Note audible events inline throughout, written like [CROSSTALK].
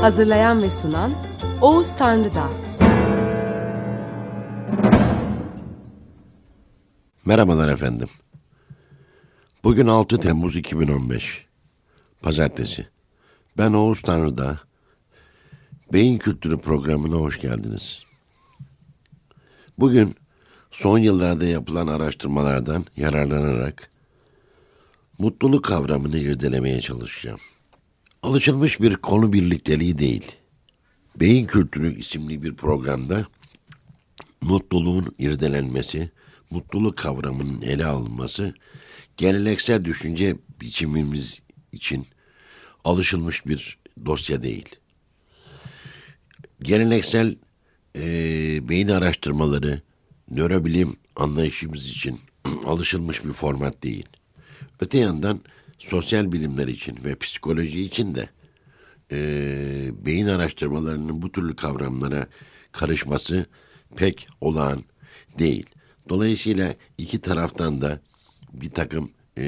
Hazırlayan ve sunan Oğuz Tanrıdağ. Merhabalar efendim. Bugün 6 Temmuz 2015. Pazartesi. Ben Oğuz Tanrıdağ. Beyin Kültürü programına hoş geldiniz. Bugün son yıllarda yapılan araştırmalardan yararlanarak mutluluk kavramını irdelemeye çalışacağım. Alışılmış bir konu birlikteliği değil. Beyin Kültürü isimli bir programda mutluluğun irdelenmesi, mutluluk kavramının ele alınması, geleneksel düşünce biçimimiz için alışılmış bir dosya değil. Geleneksel e, beyin araştırmaları, nörobilim anlayışımız için [CLEARS THROAT] alışılmış bir format değil. Öte yandan sosyal bilimler için ve psikoloji için de e, beyin araştırmalarının bu türlü kavramlara karışması pek olağan değil. Dolayısıyla iki taraftan da bir takım e,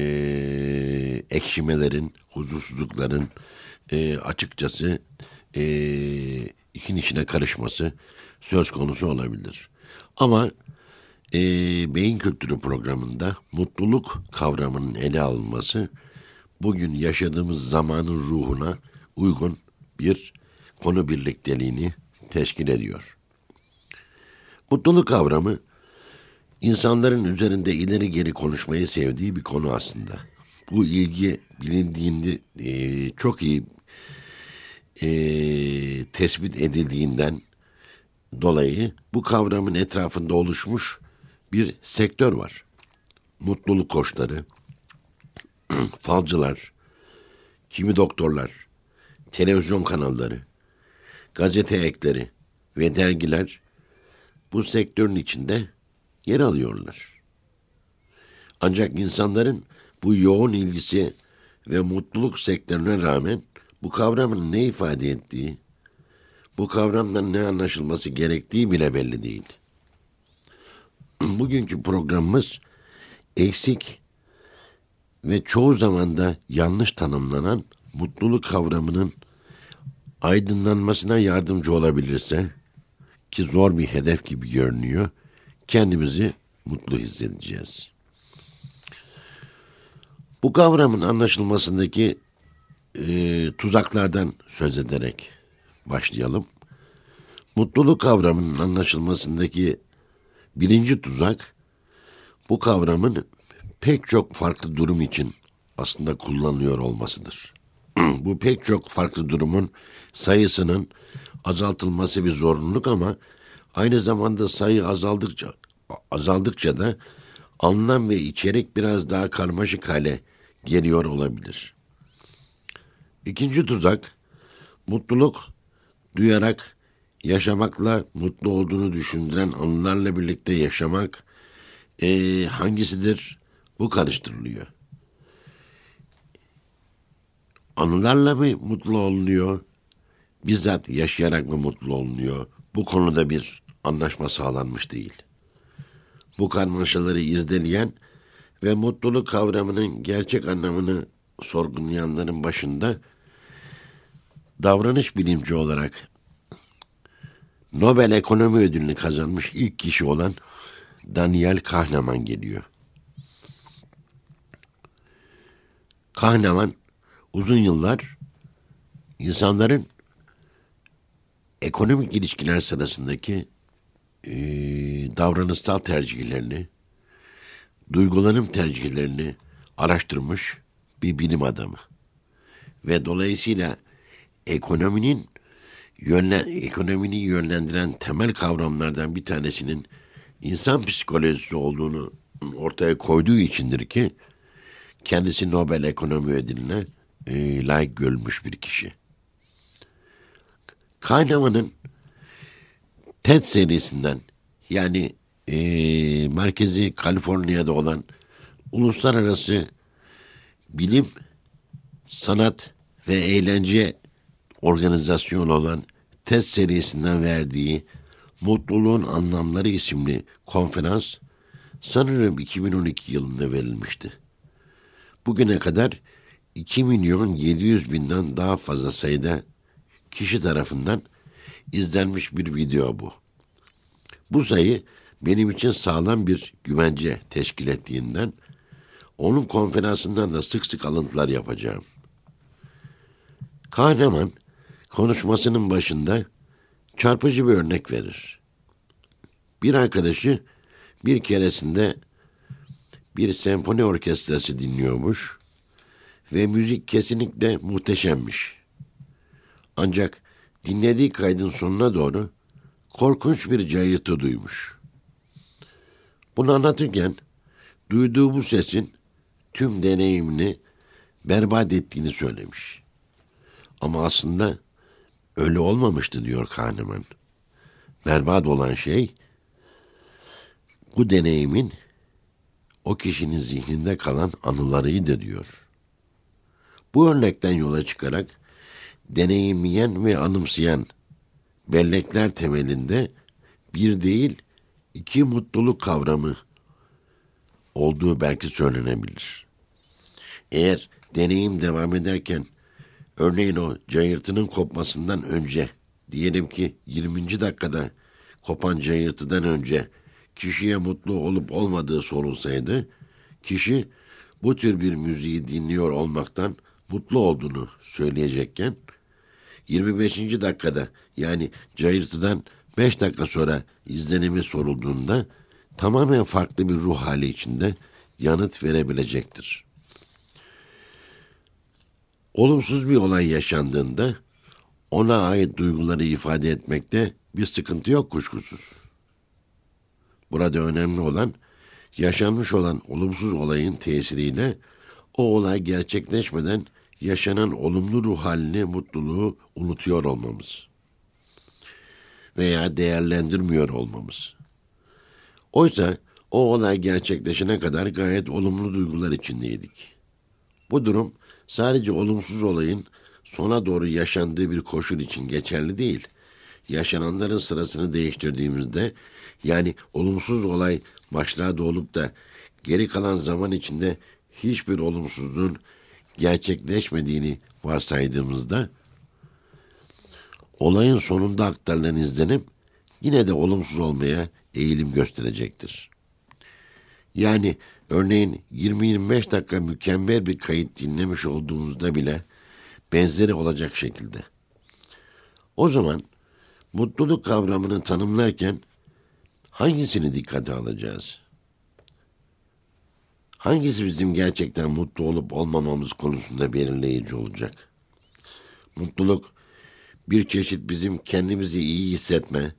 ekşimelerin, huzursuzlukların e, açıkçası e, ikin içine karışması söz konusu olabilir. Ama e, beyin kültürü programında mutluluk kavramının ele alınması bugün yaşadığımız zamanın ruhuna uygun bir konu birlikteliğini teşkil ediyor. Mutluluk kavramı insanların üzerinde ileri geri konuşmayı sevdiği bir konu aslında. Bu ilgi bilindiğinde e, çok iyi e, tespit edildiğinden dolayı bu kavramın etrafında oluşmuş bir sektör var. Mutluluk koçları, [CLEARS THROAT] falcılar, kimi doktorlar, televizyon kanalları, gazete ekleri ve dergiler bu sektörün içinde yer alıyorlar. Ancak insanların bu yoğun ilgisi ve mutluluk sektörüne rağmen bu kavramın ne ifade ettiği, bu kavramdan ne anlaşılması gerektiği bile belli değil. [CLEARS THROAT] Bugünkü programımız eksik ve çoğu zaman da yanlış tanımlanan mutluluk kavramının aydınlanmasına yardımcı olabilirse ki zor bir hedef gibi görünüyor, kendimizi mutlu hissedeceğiz. Bu kavramın anlaşılmasındaki e, tuzaklardan söz ederek başlayalım. Mutluluk kavramının anlaşılmasındaki birinci tuzak, bu kavramın pek çok farklı durum için aslında kullanılıyor olmasıdır. [CLEARS THROAT] bu pek çok farklı durumun sayısının azaltılması bir zorunluluk ama aynı zamanda sayı azaldıkça azaldıkça da anlam ve içerik biraz daha karmaşık hale geliyor olabilir. İkinci tuzak, mutluluk duyarak yaşamakla mutlu olduğunu düşündüren anılarla birlikte yaşamak e, hangisidir? Bu karıştırılıyor. Anılarla mı mutlu olunuyor? Bizzat yaşayarak mı mutlu olunuyor? Bu konuda bir anlaşma sağlanmış değil. Bu karmaşaları irdeleyen ve mutluluk kavramının gerçek anlamını sorgulayanların başında davranış bilimci olarak Nobel Ekonomi Ödülünü kazanmış ilk kişi olan Daniel Kahneman geliyor. Kahneman uzun yıllar insanların ekonomik ilişkiler sırasındaki e, davranışsal tercihlerini, duygulanım tercihlerini araştırmış bir bilim adamı. Ve dolayısıyla ekonominin yönlen, ekonomini yönlendiren temel kavramlardan bir tanesinin insan psikolojisi olduğunu ortaya koyduğu içindir ki kendisi Nobel Ekonomi Ödülüne e, layık görülmüş bir kişi. Kahneman'ın TED serisinden yani e, merkezi Kaliforniya'da olan uluslararası bilim, sanat ve eğlence organizasyonu olan TED serisinden verdiği Mutluluğun Anlamları isimli konferans sanırım 2012 yılında verilmişti. Bugüne kadar 2 milyon 700 binden daha fazla sayıda kişi tarafından izlenmiş bir video bu. Bu sayı benim için sağlam bir güvence teşkil ettiğinden onun konferansından da sık sık alıntılar yapacağım. Kahraman konuşmasının başında çarpıcı bir örnek verir. Bir arkadaşı bir keresinde bir senfoni orkestrası dinliyormuş ve müzik kesinlikle muhteşemmiş. Ancak dinlediği kaydın sonuna doğru korkunç bir cayırtı duymuş. Bunu anlatırken duyduğu bu sesin tüm deneyimini berbat ettiğini söylemiş. Ama aslında öyle olmamıştı diyor Kahneman. Berbat olan şey bu deneyimin o kişinin zihninde kalan anılarıydı diyor. Bu örnekten yola çıkarak deneyimleyen ve anımsayan bellekler temelinde bir değil iki mutluluk kavramı olduğu belki söylenebilir. Eğer deneyim devam ederken örneğin o cayırtının kopmasından önce diyelim ki 20. dakikada kopan cayırtıdan önce kişiye mutlu olup olmadığı sorulsaydı kişi bu tür bir müziği dinliyor olmaktan mutlu olduğunu söyleyecekken 25. dakikada yani cayırtıdan 5 dakika sonra izlenimi sorulduğunda tamamen farklı bir ruh hali içinde yanıt verebilecektir. Olumsuz bir olay yaşandığında ona ait duyguları ifade etmekte bir sıkıntı yok kuşkusuz. Burada önemli olan yaşanmış olan olumsuz olayın tesiriyle o olay gerçekleşmeden yaşanan olumlu ruh halini, mutluluğu unutuyor olmamız veya değerlendirmiyor olmamız. Oysa o olay gerçekleşene kadar gayet olumlu duygular içindeydik. Bu durum sadece olumsuz olayın sona doğru yaşandığı bir koşul için geçerli değil. Yaşananların sırasını değiştirdiğimizde yani olumsuz olay başlarda olup da geri kalan zaman içinde hiçbir olumsuzluğun gerçekleşmediğini varsaydığımızda olayın sonunda aktarılan izlenim yine de olumsuz olmaya eğilim gösterecektir. Yani örneğin 20-25 dakika mükemmel bir kayıt dinlemiş olduğunuzda bile benzeri olacak şekilde. O zaman mutluluk kavramını tanımlarken hangisini dikkate alacağız? Hangisi bizim gerçekten mutlu olup olmamamız konusunda belirleyici olacak? Mutluluk bir çeşit bizim kendimizi iyi hissetme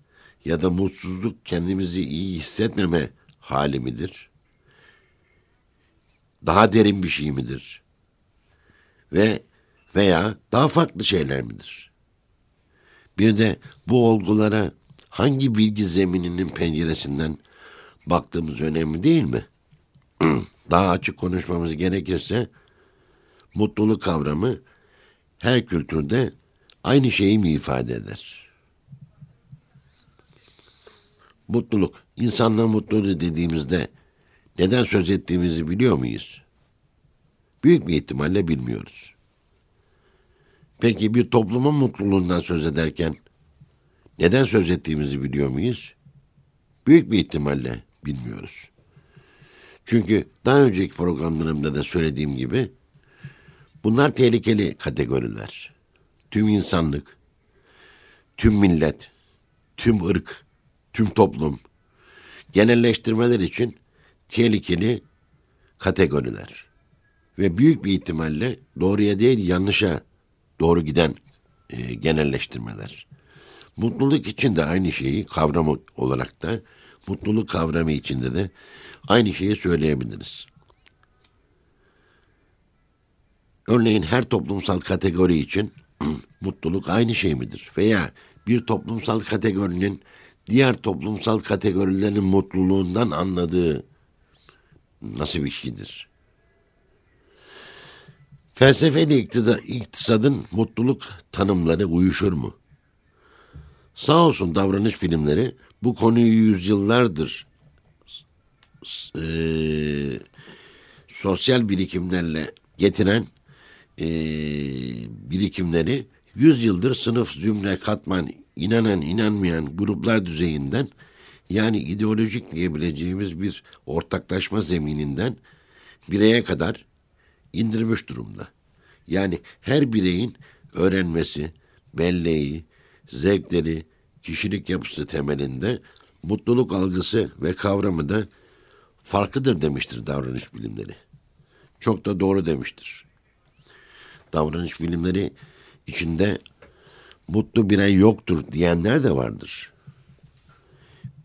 ya da mutsuzluk kendimizi iyi hissetmeme hali midir? Daha derin bir şey midir? Ve veya daha farklı şeyler midir? Bir de bu olgulara hangi bilgi zemininin penceresinden baktığımız önemli değil mi? [CLEARS THROAT] Daha açık konuşmamız gerekirse mutluluk kavramı her kültürde aynı şeyi mi ifade eder? Mutluluk, insanla mutluluğu dediğimizde neden söz ettiğimizi biliyor muyuz? Büyük bir ihtimalle bilmiyoruz. Peki bir toplumun mutluluğundan söz ederken neden söz ettiğimizi biliyor muyuz? Büyük bir ihtimalle bilmiyoruz. Çünkü daha önceki programlarımda da söylediğim gibi bunlar tehlikeli kategoriler. Tüm insanlık, tüm millet, tüm ırk, tüm toplum genelleştirmeler için tehlikeli kategoriler. Ve büyük bir ihtimalle doğruya değil yanlışa doğru giden e, genelleştirmeler. Mutluluk için de aynı şeyi kavram olarak da mutluluk kavramı içinde de aynı şeyi söyleyebiliriz. Örneğin her toplumsal kategori için [CLEARS THROAT] mutluluk aynı şey midir? Veya bir toplumsal kategorinin diğer toplumsal kategorilerin mutluluğundan anladığı nasıl bir şeydir? Felsefeyle iktida, iktisadın mutluluk tanımları uyuşur mu? Sağ olsun davranış bilimleri bu konuyu yüzyıllardır e, sosyal birikimlerle getiren e, birikimleri yüzyıldır sınıf, zümre, katman, inanan, inanmayan gruplar düzeyinden yani ideolojik diyebileceğimiz bir ortaklaşma zemininden bireye kadar indirmiş durumda. Yani her bireyin öğrenmesi, belleği, zevkleri, kişilik yapısı temelinde mutluluk algısı ve kavramı da farklıdır demiştir davranış bilimleri. Çok da doğru demiştir. Davranış bilimleri içinde mutlu birey yoktur diyenler de vardır.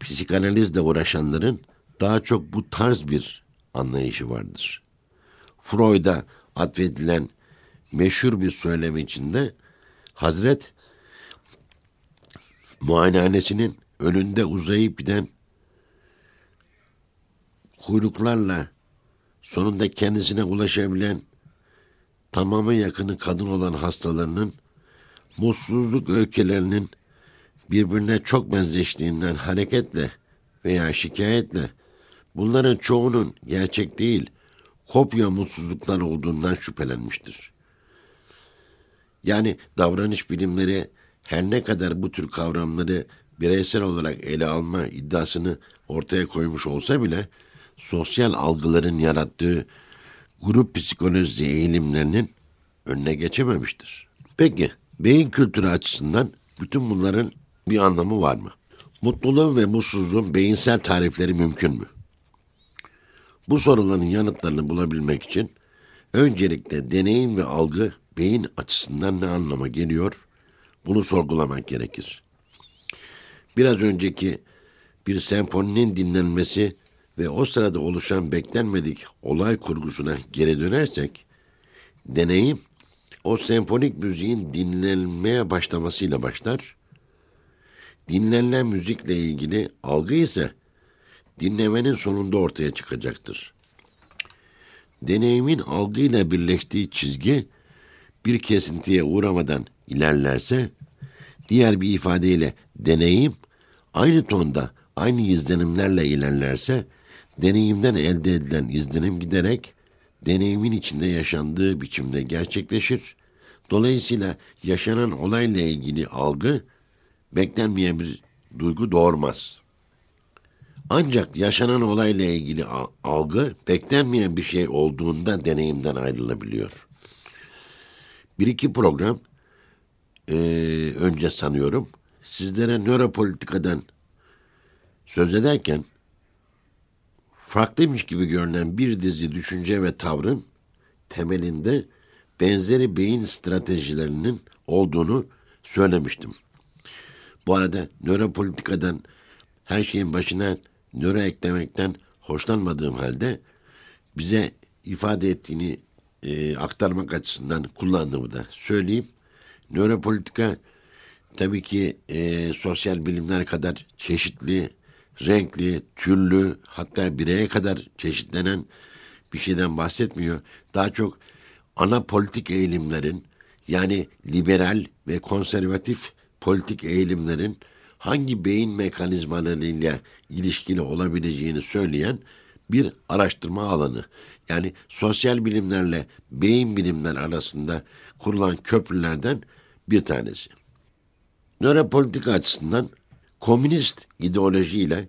Psikanalizle uğraşanların daha çok bu tarz bir anlayışı vardır. Freud'a atfedilen meşhur bir söylem içinde Hazret muayenehanesinin önünde uzayıp giden kuyruklarla sonunda kendisine ulaşabilen tamamı yakını kadın olan hastalarının mutsuzluk öykülerinin birbirine çok benzeştiğinden hareketle veya şikayetle bunların çoğunun gerçek değil, kopya mutsuzluklar olduğundan şüphelenmiştir. Yani davranış bilimleri her ne kadar bu tür kavramları bireysel olarak ele alma iddiasını ortaya koymuş olsa bile sosyal algıların yarattığı grup psikolojisi eğilimlerinin önüne geçememiştir. Peki beyin kültürü açısından bütün bunların bir anlamı var mı? Mutluluğun ve mutsuzluğun beyinsel tarifleri mümkün mü? Bu soruların yanıtlarını bulabilmek için öncelikle deneyim ve algı beyin açısından ne anlama geliyor bunu sorgulamak gerekir. Biraz önceki bir senfoninin dinlenmesi ve o sırada oluşan beklenmedik olay kurgusuna geri dönersek, deneyim o senfonik müziğin dinlenmeye başlamasıyla başlar. Dinlenilen müzikle ilgili algı ise dinlemenin sonunda ortaya çıkacaktır. Deneyimin algıyla birleştiği çizgi bir kesintiye uğramadan ilerlerse, diğer bir ifadeyle deneyim aynı tonda, aynı izlenimlerle ilerlerse, deneyimden elde edilen izlenim giderek deneyimin içinde yaşandığı biçimde gerçekleşir. Dolayısıyla yaşanan olayla ilgili algı beklenmeyen bir duygu doğurmaz. Ancak yaşanan olayla ilgili algı beklenmeyen bir şey olduğunda deneyimden ayrılabiliyor. Bir iki program e, önce sanıyorum sizlere nöropolitikadan söz ederken farklıymış gibi görünen bir dizi düşünce ve tavrın temelinde benzeri beyin stratejilerinin olduğunu söylemiştim. Bu arada nöropolitikadan her şeyin başına nöro eklemekten hoşlanmadığım halde bize ifade ettiğini e, aktarmak açısından kullandığımı da söyleyeyim. Nöropolitika tabii ki e, sosyal bilimler kadar çeşitli renkli, türlü hatta bireye kadar çeşitlenen bir şeyden bahsetmiyor. Daha çok ana politik eğilimlerin yani liberal ve konservatif politik eğilimlerin hangi beyin mekanizmalarıyla ilişkili olabileceğini söyleyen bir araştırma alanı. Yani sosyal bilimlerle beyin bilimler arasında kurulan köprülerden bir tanesi. Nöropolitika açısından komünist ideolojiyle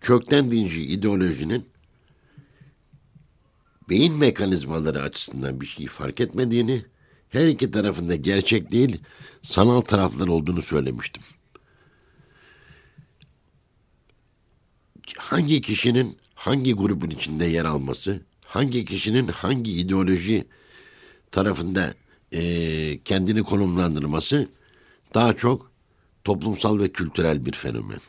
kökten dinci ideolojinin beyin mekanizmaları açısından bir şey fark etmediğini, her iki tarafında gerçek değil, sanal taraflar olduğunu söylemiştim. Hangi kişinin hangi grubun içinde yer alması, hangi kişinin hangi ideoloji tarafında e, kendini konumlandırması daha çok toplumsal ve kültürel bir fenomen.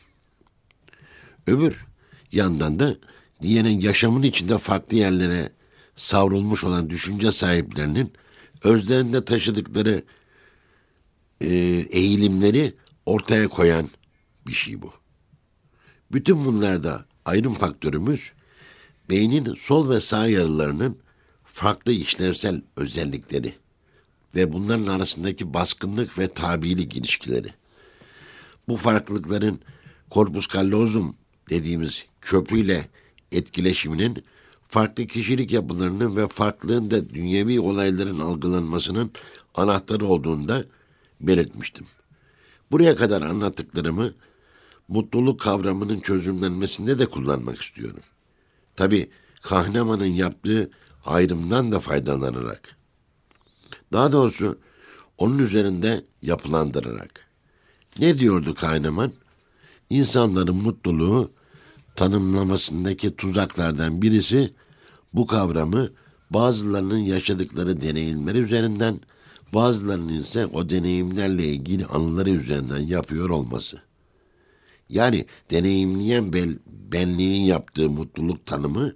Öbür yandan da diyenin yaşamın içinde farklı yerlere savrulmuş olan düşünce sahiplerinin özlerinde taşıdıkları e, eğilimleri ortaya koyan bir şey bu. Bütün bunlarda ayrım faktörümüz beynin sol ve sağ yarılarının farklı işlevsel özellikleri ve bunların arasındaki baskınlık ve tabilik ilişkileri. Bu farklılıkların korpus callosum dediğimiz köprüyle etkileşiminin farklı kişilik yapılarının ve farklılığın da dünyevi olayların algılanmasının anahtarı olduğunda belirtmiştim. Buraya kadar anlattıklarımı mutluluk kavramının çözümlenmesinde de kullanmak istiyorum. Tabi Kahneman'ın yaptığı ayrımdan da faydalanarak. Daha doğrusu onun üzerinde yapılandırarak. Ne diyordu Kahneman? İnsanların mutluluğu tanımlamasındaki tuzaklardan birisi bu kavramı bazılarının yaşadıkları deneyimleri üzerinden, bazılarının ise o deneyimlerle ilgili anıları üzerinden yapıyor olması. Yani deneyimleyen benliğin yaptığı mutluluk tanımı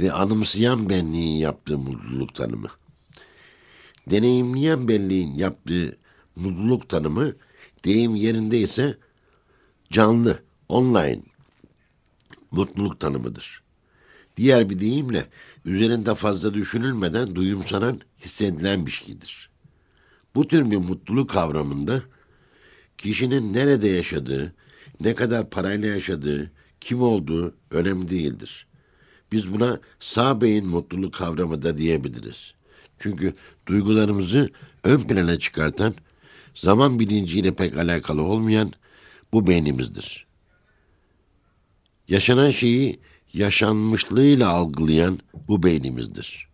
ve anımsayan benliğin yaptığı mutluluk tanımı. Deneyimleyen benliğin yaptığı mutluluk tanımı deyim yerinde ise canlı, online mutluluk tanımıdır. Diğer bir deyimle üzerinde fazla düşünülmeden duyumsanan, hissedilen bir şeydir. Bu tür bir mutluluk kavramında kişinin nerede yaşadığı, ne kadar parayla yaşadığı, kim olduğu önemli değildir. Biz buna sağ beyin mutluluk kavramı da diyebiliriz. Çünkü duygularımızı ön plana çıkartan, zaman bilinciyle pek alakalı olmayan bu beynimizdir. Yaşanan şeyi yaşanmışlığıyla algılayan bu beynimizdir.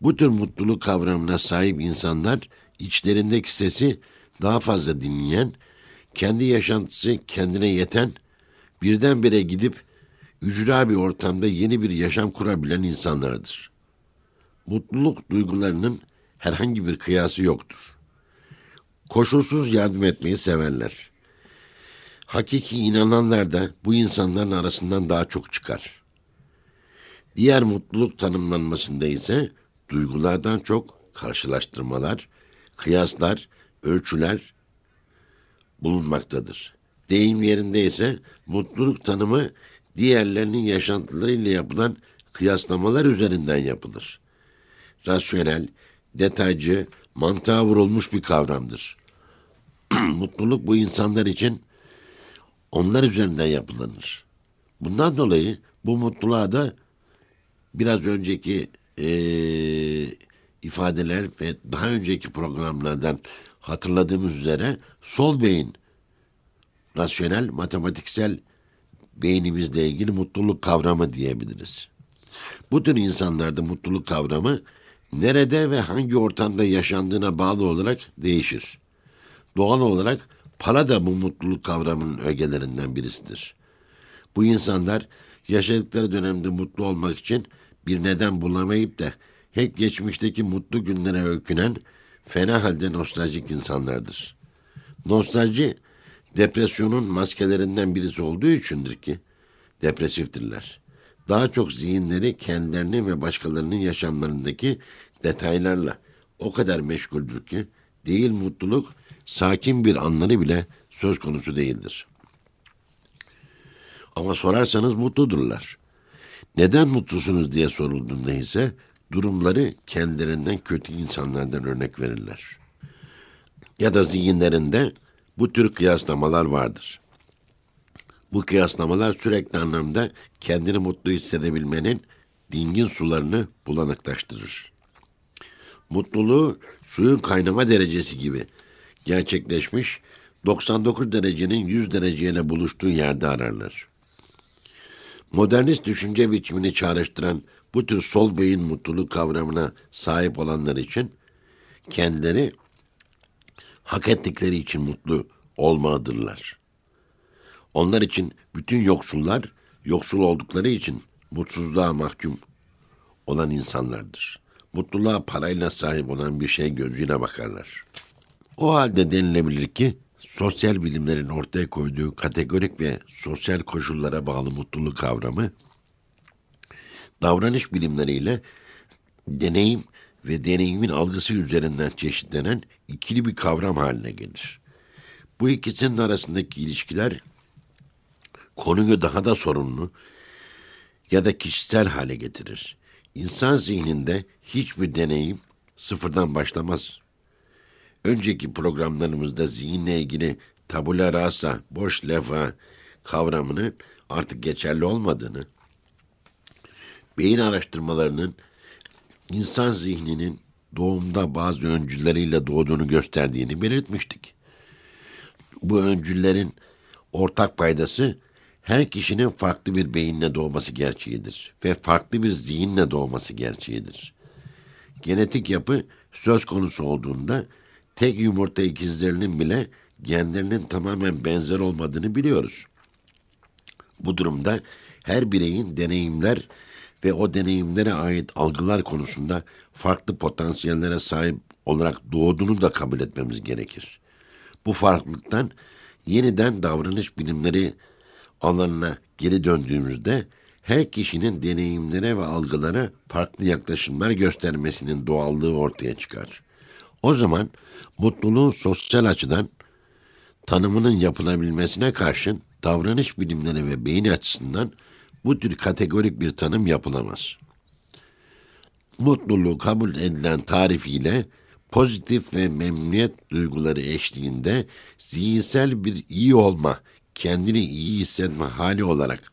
Bu tür mutluluk kavramına sahip insanlar içlerindeki sesi daha fazla dinleyen, kendi yaşantısı kendine yeten, birdenbire gidip ücra bir ortamda yeni bir yaşam kurabilen insanlardır. Mutluluk duygularının herhangi bir kıyası yoktur. Koşulsuz yardım etmeyi severler. Hakiki inananlar da bu insanların arasından daha çok çıkar. Diğer mutluluk tanımlanmasında ise duygulardan çok karşılaştırmalar, kıyaslar, ölçüler bulunmaktadır. Deyim yerinde ise mutluluk tanımı diğerlerinin yaşantılarıyla yapılan kıyaslamalar üzerinden yapılır. Rasyonel, detaycı, mantığa vurulmuş bir kavramdır. [CLEARS THROAT] mutluluk bu insanlar için onlar üzerinden yapılanır. Bundan dolayı bu mutluluğa da biraz önceki e, ifadeler ve daha önceki programlardan hatırladığımız üzere sol beyin rasyonel, matematiksel beynimizle ilgili mutluluk kavramı diyebiliriz. Bu tür insanlarda mutluluk kavramı nerede ve hangi ortamda yaşandığına bağlı olarak değişir. Doğal olarak para da bu mutluluk kavramının ögelerinden birisidir. Bu insanlar yaşadıkları dönemde mutlu olmak için bir neden bulamayıp da hep geçmişteki mutlu günlere öykünen fena halde nostaljik insanlardır. Nostalji depresyonun maskelerinden birisi olduğu içindir ki depresiftirler. Daha çok zihinleri kendilerini ve başkalarının yaşamlarındaki detaylarla o kadar meşguldür ki değil mutluluk sakin bir anları bile söz konusu değildir. Ama sorarsanız mutludurlar. Neden mutlusunuz diye sorulduğunda ise durumları kendilerinden kötü insanlardan örnek verirler. Ya da zihinlerinde bu tür kıyaslamalar vardır. Bu kıyaslamalar sürekli anlamda kendini mutlu hissedebilmenin dingin sularını bulanıklaştırır. Mutluluğu suyun kaynama derecesi gibi gerçekleşmiş 99 derecenin 100 dereceyle buluştuğu yerde ararlar. Modernist düşünce biçimini çağrıştıran bu tür sol beyin mutluluk kavramına sahip olanlar için kendileri hak ettikleri için mutlu olmadırlar. Onlar için bütün yoksullar yoksul oldukları için mutsuzluğa mahkum olan insanlardır. Mutluluğa parayla sahip olan bir şey gözüne bakarlar. O halde denilebilir ki sosyal bilimlerin ortaya koyduğu kategorik ve sosyal koşullara bağlı mutluluk kavramı davranış bilimleriyle deneyim ve deneyimin algısı üzerinden çeşitlenen ikili bir kavram haline gelir. Bu ikisinin arasındaki ilişkiler konuyu daha da sorunlu ya da kişisel hale getirir. İnsan zihninde hiçbir deneyim sıfırdan başlamaz. Önceki programlarımızda zihinle ilgili tabula rasa, boş lefa kavramının artık geçerli olmadığını, beyin araştırmalarının insan zihninin doğumda bazı öncülleriyle doğduğunu gösterdiğini belirtmiştik. Bu öncüllerin ortak paydası her kişinin farklı bir beyinle doğması gerçeğidir ve farklı bir zihinle doğması gerçeğidir. Genetik yapı söz konusu olduğunda tek yumurta ikizlerinin bile genlerinin tamamen benzer olmadığını biliyoruz. Bu durumda her bireyin deneyimler ve o deneyimlere ait algılar konusunda farklı potansiyellere sahip olarak doğduğunu da kabul etmemiz gerekir. Bu farklılıktan yeniden davranış bilimleri alanına geri döndüğümüzde her kişinin deneyimlere ve algılara farklı yaklaşımlar göstermesinin doğallığı ortaya çıkar. O zaman mutluluğun sosyal açıdan tanımının yapılabilmesine karşın davranış bilimleri ve beyin açısından bu tür kategorik bir tanım yapılamaz. Mutluluğu kabul edilen tarifiyle pozitif ve memnuniyet duyguları eşliğinde zihinsel bir iyi olma, kendini iyi hissetme hali olarak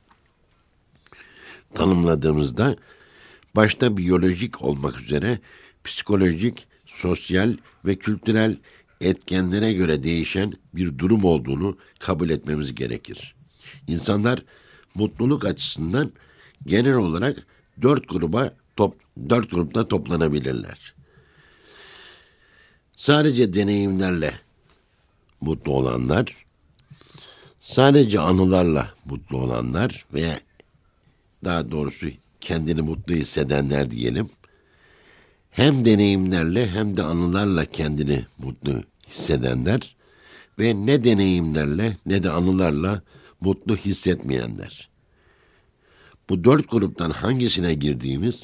tanımladığımızda başta biyolojik olmak üzere psikolojik, sosyal ve kültürel etkenlere göre değişen bir durum olduğunu kabul etmemiz gerekir. İnsanlar mutluluk açısından genel olarak dört gruba top, dört grupta toplanabilirler. Sadece deneyimlerle mutlu olanlar, sadece anılarla mutlu olanlar veya daha doğrusu kendini mutlu hissedenler diyelim. Hem deneyimlerle hem de anılarla kendini mutlu hissedenler ve ne deneyimlerle ne de anılarla mutlu hissetmeyenler. Bu dört gruptan hangisine girdiğimiz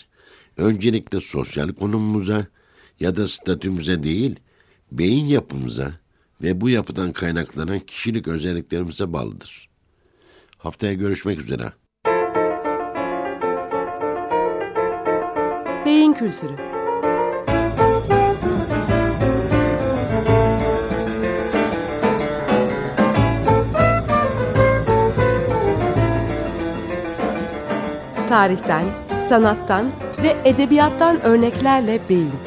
öncelikle sosyal konumumuza ya da statümüze değil, beyin yapımıza ve bu yapıdan kaynaklanan kişilik özelliklerimize bağlıdır. Haftaya görüşmek üzere. Beyin Kültürü Tarihten, sanattan ve edebiyattan örneklerle beyin.